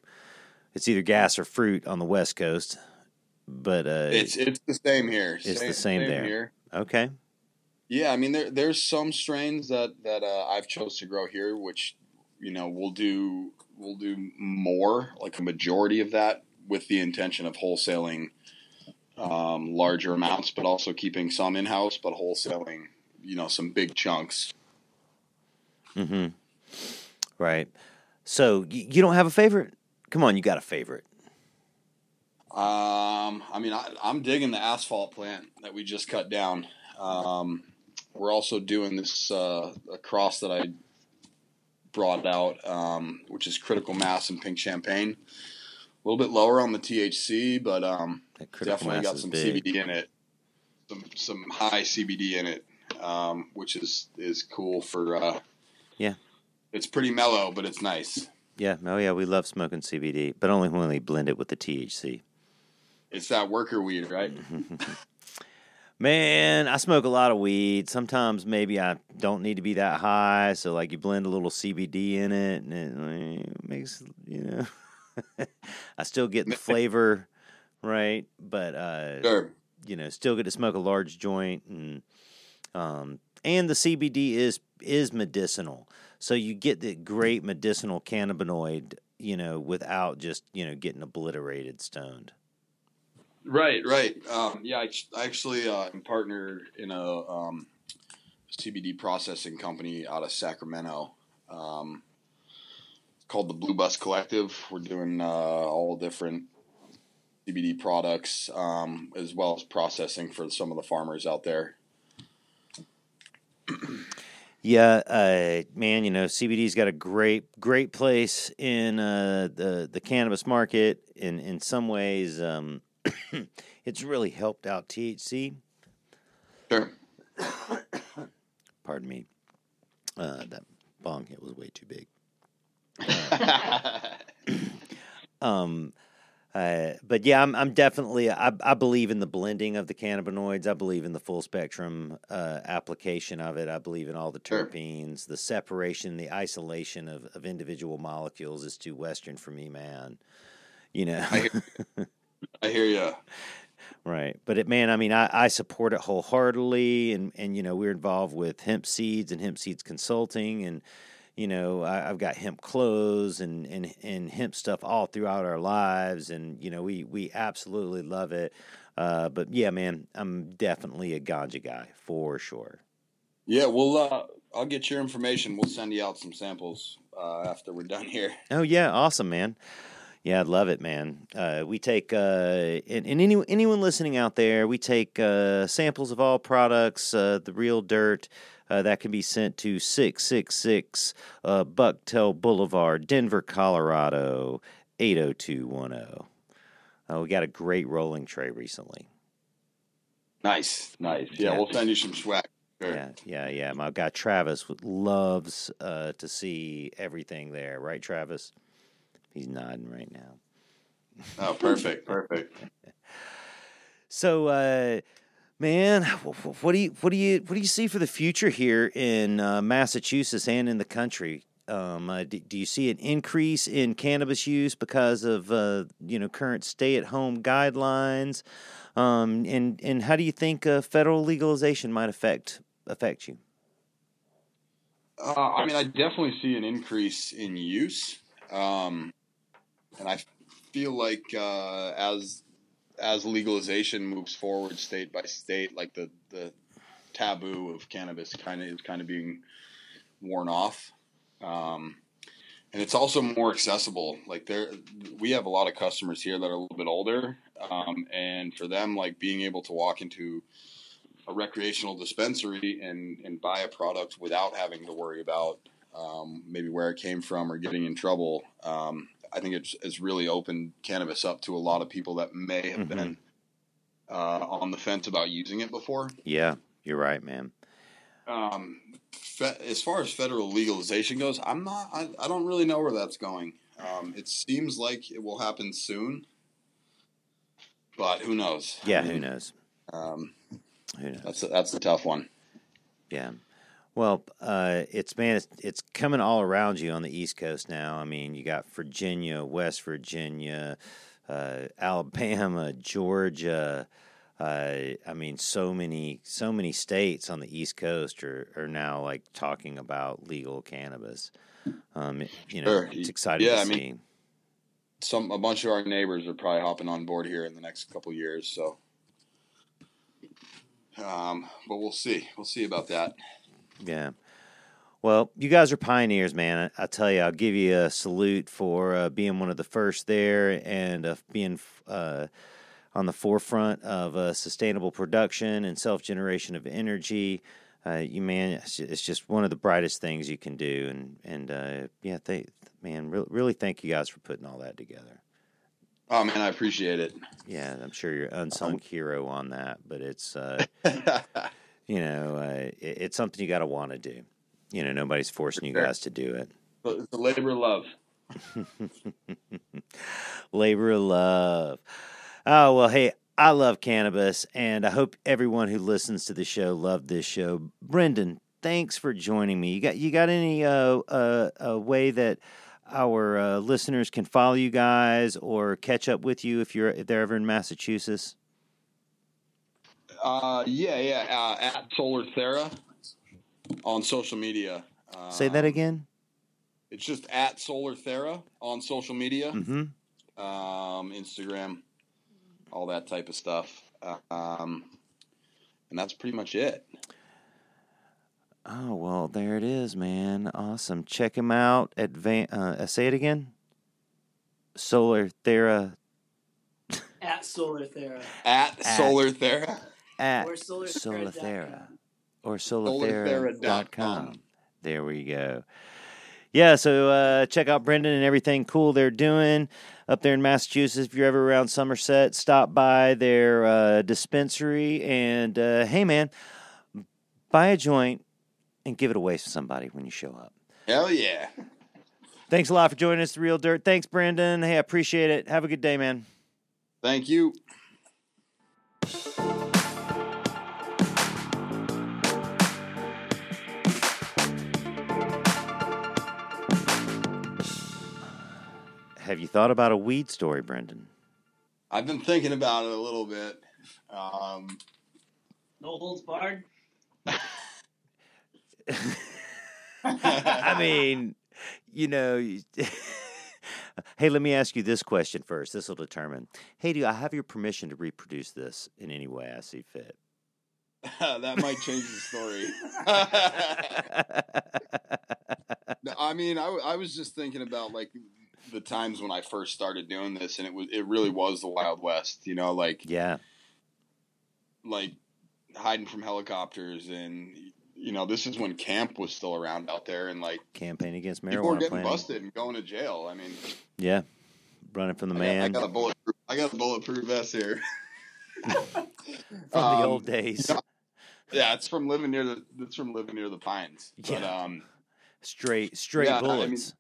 it's either gas or fruit on the West Coast. But uh, it's it's the same here. It's same, the same, same there. Here. Okay. Yeah, I mean there there's some strains that that uh, I've chose to grow here, which you know we'll do we'll do more, like a majority of that, with the intention of wholesaling um, larger amounts, but also keeping some in house, but wholesaling you know some big chunks. Hmm. Right. So you don't have a favorite? Come on, you got a favorite. Um, I mean, I, am digging the asphalt plant that we just cut down. Um, we're also doing this uh, a cross that I brought out, um, which is critical mass and pink champagne. A little bit lower on the THC, but um, definitely got some big. CBD in it. Some some high CBD in it, um, which is is cool for. Uh, yeah, it's pretty mellow, but it's nice. Yeah, oh yeah, we love smoking CBD, but only when we blend it with the THC. It's that worker weed, right? Man, I smoke a lot of weed. Sometimes maybe I don't need to be that high, so like you blend a little CBD in it, and it makes you know. I still get the flavor, right? But uh, sure. you know, still get to smoke a large joint, and um, and the CBD is is medicinal, so you get the great medicinal cannabinoid, you know, without just you know getting obliterated stoned. Right, right. Um, yeah, I, I actually uh, am partnered in a um, CBD processing company out of Sacramento. Um, called the Blue Bus Collective. We're doing uh, all different CBD products um, as well as processing for some of the farmers out there. Yeah, uh, man, you know CBD's got a great, great place in uh, the the cannabis market. In in some ways, um, it's really helped out THC. Sure. Pardon me. Uh, that bong hit was way too big. Um, uh, but yeah, I'm, I'm definitely I, I believe in the blending of the cannabinoids. I believe in the full spectrum uh, application of it. I believe in all the terpenes, the separation, the isolation of, of individual molecules is too Western for me, man. You know. I hear you. Right, but it, man, I mean, I, I support it wholeheartedly, and and you know we're involved with hemp seeds and hemp seeds consulting, and you know I, have got hemp clothes and, and and hemp stuff all throughout our lives, and you know we we absolutely love it. Uh, but yeah, man, I'm definitely a ganja guy for sure. Yeah, well, uh, I'll get your information. We'll send you out some samples uh, after we're done here. Oh yeah, awesome, man. Yeah, I'd love it, man. Uh, we take uh, and, and, any anyone listening out there, we take uh, samples of all products, uh, the real dirt. Uh, that can be sent to 666 uh, Bucktail Boulevard, Denver, Colorado, 80210. Uh, we got a great rolling tray recently. Nice, nice. Yeah, yeah. we'll send you some swag. Sure. Yeah, yeah, yeah. My guy Travis loves uh, to see everything there, right, Travis? He's nodding right now. Oh, perfect, perfect. so, uh, man, what do you what do you what do you see for the future here in uh, Massachusetts and in the country? Um, uh, do, do, you see an increase in cannabis use because of uh, you know current stay at home guidelines? Um, and and how do you think uh, federal legalization might affect affect you? Uh, I mean, I definitely see an increase in use. Um, and I feel like uh, as as legalization moves forward state by state, like the the taboo of cannabis kind of is kind of being worn off. Um, and it's also more accessible. Like there, we have a lot of customers here that are a little bit older, um, and for them, like being able to walk into a recreational dispensary and and buy a product without having to worry about um, maybe where it came from or getting in trouble um, I think it's, it's really opened cannabis up to a lot of people that may have mm-hmm. been uh, on the fence about using it before. Yeah, you're right, man. Um, fe- as far as federal legalization goes, I'm not. I, I don't really know where that's going. Um, it seems like it will happen soon, but who knows? Yeah, I mean, who knows? Um, who knows? That's a, that's a tough one. Yeah. Well, uh, it's man, it's, it's coming all around you on the East Coast now. I mean, you got Virginia, West Virginia, uh, Alabama, Georgia. Uh, I mean, so many, so many states on the East Coast are, are now like talking about legal cannabis. Um, you know, Sure. it's exciting Yeah, to I mean- see. Some a bunch of our neighbors are probably hopping on board here in the next couple years. So, um, but we'll see. We'll see about that. Yeah. Well, you guys are pioneers, man. I, I tell you, I'll give you a salute for uh, being one of the first there and uh, being uh, on the forefront of uh, sustainable production and self generation of energy. Uh, you man, it's just one of the brightest things you can do, and and uh, yeah, they, man, really, really thank you guys for putting all that together. Oh man, I appreciate it. Yeah, I'm sure you're unsung hero on that, but it's uh, you know uh, it, it's something you got to want to do. You know, nobody's forcing you guys to do it. it's a labor of love. Labor of love. Oh, well, hey, I love cannabis, and I hope everyone who listens to the show loved this show. Brendan, thanks for joining me. You got you got any uh, uh, a way that our uh, listeners can follow you guys or catch up with you if you're if they're ever in Massachusetts? Uh, yeah, yeah. Uh, at Solar Thera on social media. Uh, Say that again. It's just at Solar Thera on social media, Mm-hmm. um, Instagram, all that type of stuff. Uh, um, and that's pretty much it. Oh well, there it is, man. Awesome. Check him out. Advan- uh, say it again. Solar Thera At Solar Thera. At, At- Solar Thera. At Or Solar Solarthera or Solarthera.com. solarthera.com. There we go. Yeah, so uh, check out Brendan and everything cool they're doing up there in Massachusetts. If you're ever around Somerset, stop by their uh, dispensary and uh, hey, man, buy a joint and give it away to somebody when you show up. Hell yeah. Thanks a lot for joining us, The Real Dirt. Thanks, Brendan. Hey, I appreciate it. Have a good day, man. Thank you. Have you thought about a weed story, Brendan? I've been thinking about it a little bit. Um, No holds barred. I mean, you know. hey, let me ask you this question first. This will determine. Hey, do I have your permission to reproduce this in any way I see fit? that might change the story. No, I mean, I was just thinking about like the times when I first started doing this, and it was it really was the Wild West. You know, like yeah, like hiding from helicopters, and you know, this is when camp was still around out there, and like campaign against marijuana. people were getting planting. busted and going to jail. I mean, Yeah, running from the I got, I man got a bulletproof, I got a bulletproof vest here. from the um, old days. you know, Yeah, it's from living near the. It's from living near the pines. But Yeah. um, Straight, straight Yeah, I mean- bullets.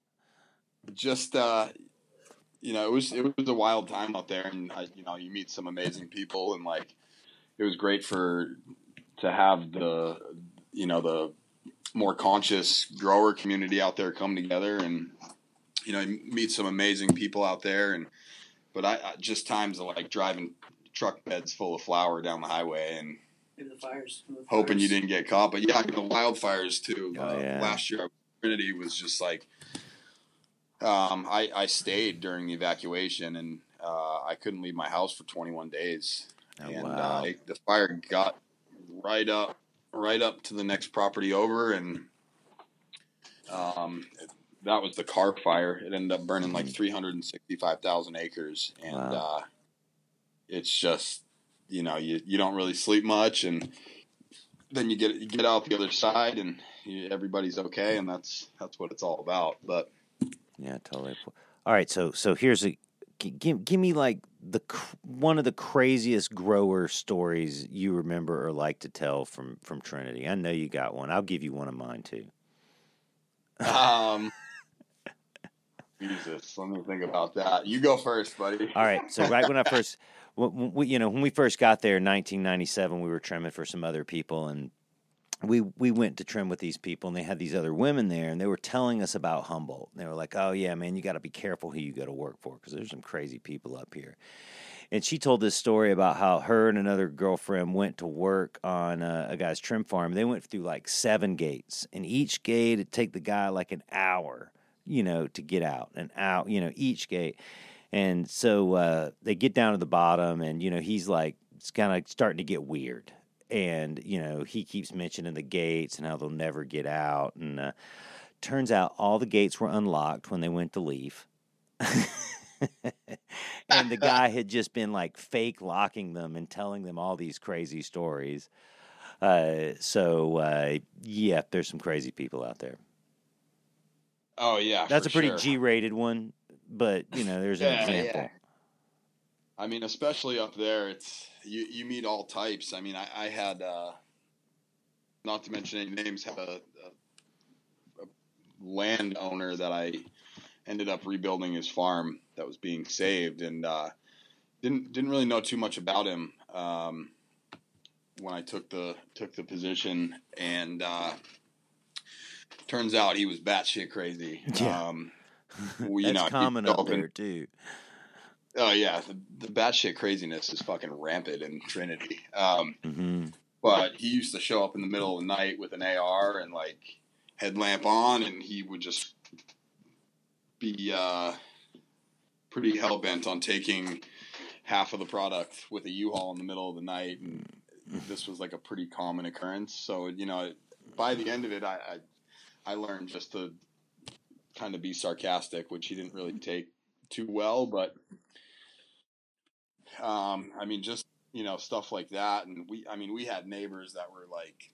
Just uh, you know, it was it was a wild time out there, and I, you know, you meet some amazing people, and like, it was great for to have the you know the more conscious grower community out there come together, and you know, meet some amazing people out there, and but I, I just times of like driving truck beds full of flour down the highway and Maybe the fires. maybe the hoping you didn't get caught. But yeah, the wildfires too. Oh, uh, yeah. Last year, Trinity was just like, um, I I stayed during the evacuation, and uh, I couldn't leave my house for 21 days. Oh, and wow. uh, the fire got right up, right up to the next property over, and um, that was the car fire. It ended up burning like 365,000 acres, and Mm-hmm. Wow. uh, it's just you know you you don't really sleep much, and then you get you get out the other side, and you, everybody's okay, and that's that's what it's all about. But Yeah, totally. All right, so so here's a give give me like the one of the craziest grower stories you remember or like to tell from from Trinity. I know you got one. I'll give you one of mine too. um, Jesus, let me think about that. You go first, buddy. All right, so right when I first, when, you know, when we first got there in 1997, we were trimming for some other people, and we we went to trim with these people and they had these other women there and they were telling us about Humboldt. They were like, "Oh yeah, man, you got to be careful who you go to work for because there's some crazy people up here." And she told this story about how her and another girlfriend went to work on a, a guy's trim farm. They went through like seven gates, and each gate it'd take the guy like an hour, you know, to get out, and out, you know, each gate. And so uh, they get down to the bottom, and you know, he's like, it's kind of starting to get weird and you know he keeps mentioning the gates and how they'll never get out and uh, turns out all the gates were unlocked when they went to leave and the guy had just been like fake locking them and telling them all these crazy stories uh, so uh, yeah there's some crazy people out there oh yeah that's a pretty sure. g-rated one but you know there's an Yeah, example yeah. I mean, especially up there, it's you, you meet all types. I mean, I, I had, uh, not to mention any names, had a, a, a landowner that I ended up rebuilding his farm that was being saved, and uh, didn't didn't really know too much about him um, when I took the took the position, and uh, turns out he was batshit crazy. Yeah. Um, well, you that's know, common up there too Oh yeah, the, the batshit craziness is fucking rampant in Trinity. Um, hmm but he used to show up in the middle of the night with an AR and like headlamp on, and he would just be uh, pretty hell bent on taking half of the product with a U-Haul in the middle of the night, and this was like a pretty common occurrence. So you know, by the end of it, I I, I learned just to kind of be sarcastic, which he didn't really take too well, but um, I mean, just you know, stuff like that, and we, I mean, we had neighbors that were like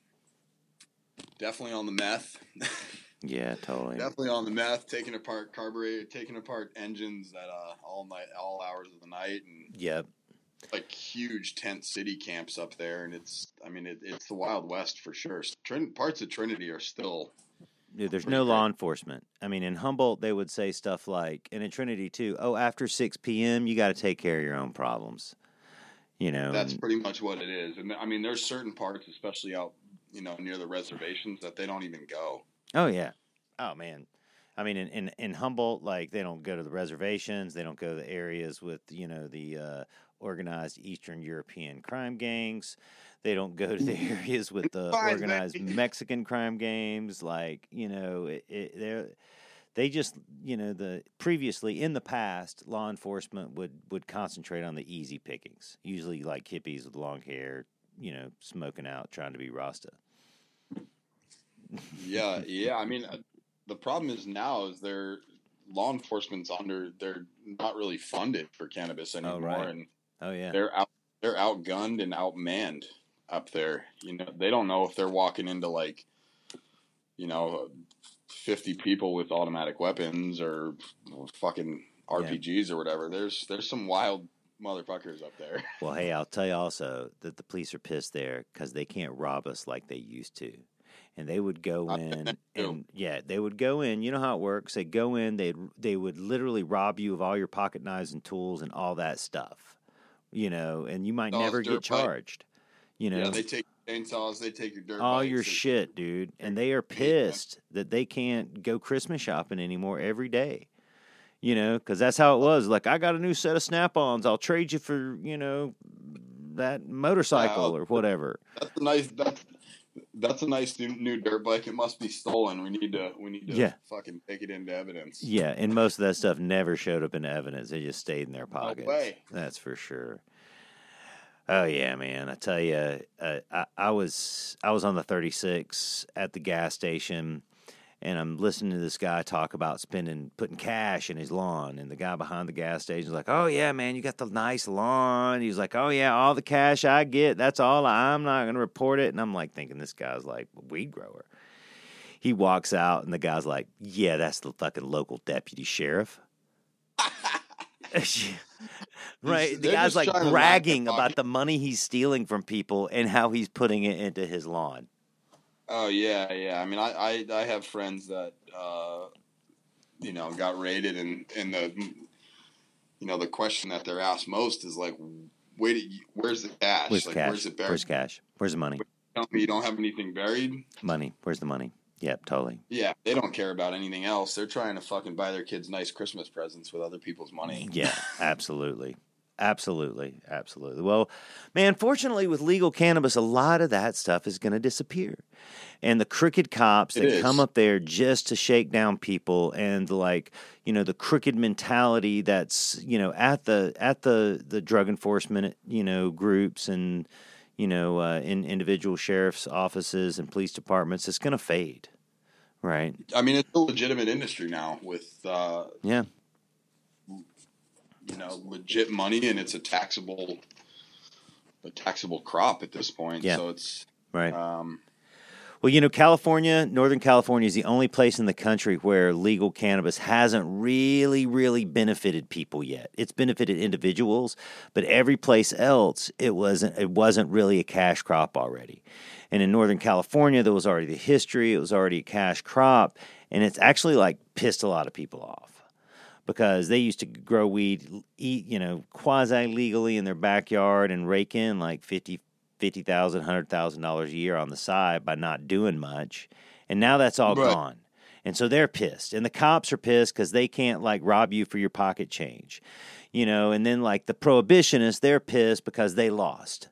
definitely on the meth, yeah totally. Definitely on the meth, taking apart carburetor, taking apart engines at uh, all night, all hours of the night, and yep. like huge tent city camps up there, and it's, I mean, it, it's the Wild West for sure. Trin- parts of Trinity are still there's no law enforcement. I mean, in Humboldt, they would say stuff like, and in Trinity too. Oh, after six p.m., you got to take care of your own problems. You know, That's pretty much what it is. And I mean, there's certain parts, especially out, you know, near the reservations, that they don't even go. oh yeah, oh man. I mean, in, in in Humboldt, like they don't go to the reservations. They don't go to the areas with you know the uh, organized Eastern European crime gangs. They don't go to the areas with the organized. Mexican crime games. Like you know, it, it, they're they just you know the previously in the past law enforcement would would concentrate on the easy pickings usually like hippies with long hair you know smoking out trying to be rasta Yeah, yeah. I mean, uh, the problem is now is they're law enforcement's under. They're not really funded for cannabis anymore, right. and oh yeah they're out. They're outgunned and outmanned up there. You know, they don't know if they're walking into like, you know, fifty people with automatic weapons or fucking RPGs or whatever. There's there's some wild motherfuckers up there. well hey i'll tell you also that the police are pissed there because they can't rob us like they used to and they would go in and yeah they would go in you know how it works they go in they they would literally rob you of all your pocket knives and tools and all that stuff you know and you might All never get charged you know Yeah, they take chainsaws, they take your dirt. all your shit, dude. And they are pissed that they can't go Christmas shopping anymore every day. You know, because that's how it was. Like, I got a new set of snap ons. I'll trade you for, you know, that motorcycle or whatever. That's a nice. That's that's a nice new, new dirt bike. It must be stolen. We need to. We need to Yeah. fucking take it into evidence. Yeah. And most of that stuff never showed up in evidence. It just stayed in their No pockets. way. That's for sure. Oh yeah, man! I tell you, uh, I, I was I was on the 36 at the gas station, and I'm listening to this guy talk about spending putting cash in his lawn, and the guy behind the gas station is like, "Oh yeah, man, you got the nice lawn." He's like, "Oh yeah, all the cash I get, that's all. I'm not gonna report it." And I'm like thinking this guy's like a weed grower. He walks out, and the guy's like, "Yeah, that's the fucking local deputy sheriff." right. The guy's like trying to line bragging about the money he's stealing from people and how he's putting it into his lawn. Oh yeah, yeah. I mean, I I, I have friends that uh, you know got raided, and and the you know the question that they're asked most is like, wait, where's the cash? Where's like, cash? Where's it buried? Where's cash? Where's the money? Tell me you don't have anything buried. Money. Where's the money? Yep, totally. Yeah, they don't care about anything else. They're trying to fucking buy their kids nice Christmas presents with other people's money. Yeah, absolutely. Absolutely. Absolutely. Well, man, fortunately with legal cannabis, a lot of that stuff is going to disappear. And the crooked cops It that is. come up there just to shake down people and like, you know, the crooked mentality that's, you know, at the at the the drug enforcement, you know, groups and you know, uh, in individual sheriff's offices and police departments, it's going to fade. Right? I mean, it's a legitimate industry now with uh, Yeah. you know legit money, and it's a taxable a taxable crop at this point. Yeah. So it's Right. um, Well, you know, California, Northern California is the only place in the country where legal cannabis hasn't really, really benefited people yet. It's benefited individuals, but every place else, it wasn't. It wasn't really a cash crop already. And in Northern California, there was already the history. It was already a cash crop, and it's actually like pissed a lot of people off because they used to grow weed, eat, you know, quasi legally in their backyard and rake in like fifty fifty thousand, hundred thousand dollars a year on the side by not doing much, and now that's all Right. gone. And so they're pissed, and the cops are pissed because they can't like rob you for your pocket change, you know. And then like the prohibitionists, they're pissed because they lost,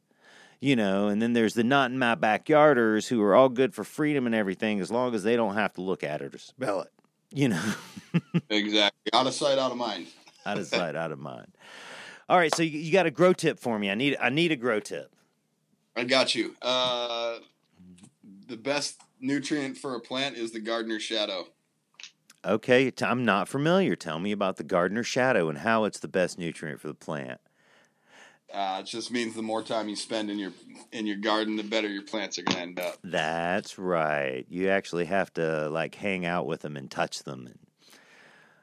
you know. And then there's the not in my backyarders who are all good for freedom and everything as long as they don't have to look at it or smell it, you know. exactly out of sight, out of mind. out of sight, out of mind. All right, so you, you got a grow tip for me. I need I need a grow tip. I got you. Uh, the best nutrient for a plant is the gardener shadow. Okay, I'm not familiar. Tell me about the gardener shadow and how it's the best nutrient for the plant. Uh, it just means the more time you spend in your in your garden, the better your plants are going to end up. That's right. You actually have to like hang out with them and touch them. And,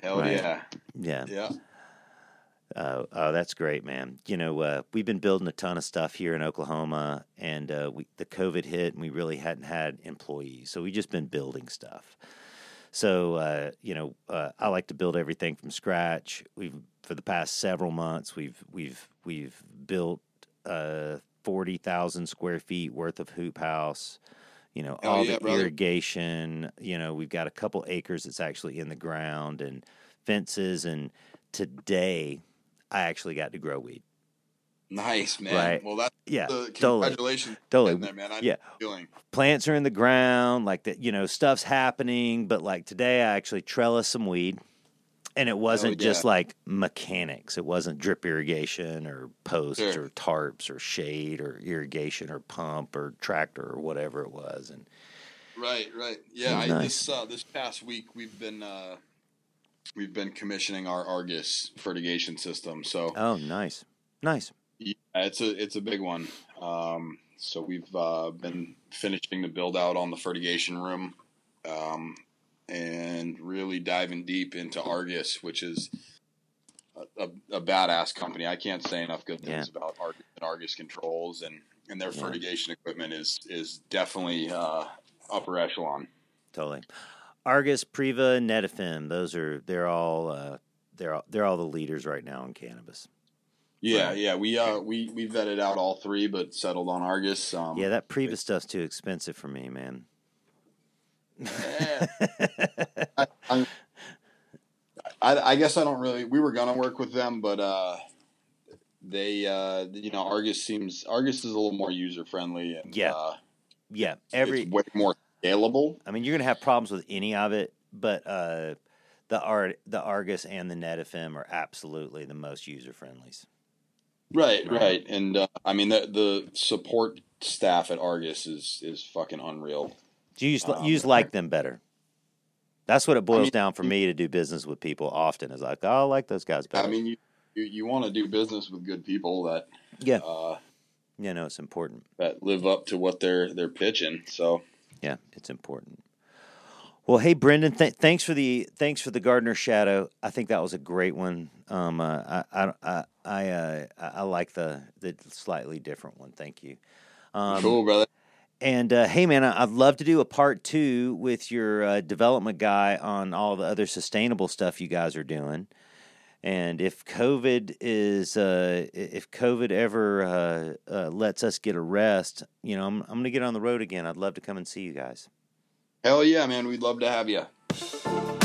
Hell Right. yeah, yeah. yeah. Uh, oh, that's great, man. You know, uh, we've been building a ton of stuff here in Oklahoma, and uh, we, the COVID hit, and we really hadn't had employees, so we just been building stuff. So, uh, you know, uh, I like to build everything from scratch. We've for the past several months, we've we've we've built uh, forty thousand square feet worth of hoop house. You know, all yeah, the brother. irrigation. You know, we've got a couple acres that's actually in the ground and fences. And today, I actually got to grow weed. Nice man. Right. Well, that's Yeah, the totally. congratulations. Totally. there, man. I Yeah. feeling. Plants are in the ground, like that. You know, stuff's happening. But like today, I actually trellis some weed, and it wasn't just yeah. like mechanics. It wasn't drip irrigation or posts Sure. or tarps or shade or irrigation or pump or tractor or whatever it was. And Right, right. Yeah, Oh, I, nice. this uh, this past week we've been uh, we've been commissioning our Argus fertigation system. So oh, nice, nice. yeah, it's a it's a big one. Um, so we've uh, been finishing the build out on the fertigation room, um, and really diving deep into Argus, which is a, a, a badass company. I can't say enough good things about Argus and Argus controls and and their Yeah. fertigation equipment is is definitely uh, upper echelon. Totally. Argus, Priva, Netafim. Those are they're all uh, they're all, they're all the leaders right now in cannabis. Yeah, Right. yeah, we uh we we vetted out all three, but settled on Argus. Um, Yeah, that Priva stuff's too expensive for me, man. I, I, I, I guess I don't really. We were gonna work with them, but uh, they uh, you know Argus seems Argus is a little more user friendly and Yeah. uh, yeah, every it's way more scalable. I mean, you're gonna have problems with any of it, but uh, the Ar- the Argus and the Netafim are absolutely the most user friendlies. Right, Right. right, and uh, I mean the the support staff at Argus is is fucking unreal. Do you use, Um, use like them better? That's what it boils mean- down for me to do business with people often. Is like, oh, I like those guys better. I mean, you you, you want to do business with good people that yeah, uh, yeah, no, it's important. that live up to what they're they're pitching. So Yeah, it's important. Well, hey Brendan, th- thanks for the thanks for the gardener shadow. I think that was a great one. Um, uh, I I I I, uh, I like the the slightly different one. Thank you. Um, cool, brother. And uh, hey, man, I'd love to do a part two with your uh, development guy on all the other sustainable stuff you guys are doing. And if COVID is, uh, if COVID ever uh, uh, lets us get a rest, you know, I'm, I'm going to get on the road again. I'd love to come and see you guys. Hell yeah, man. We'd love to have you.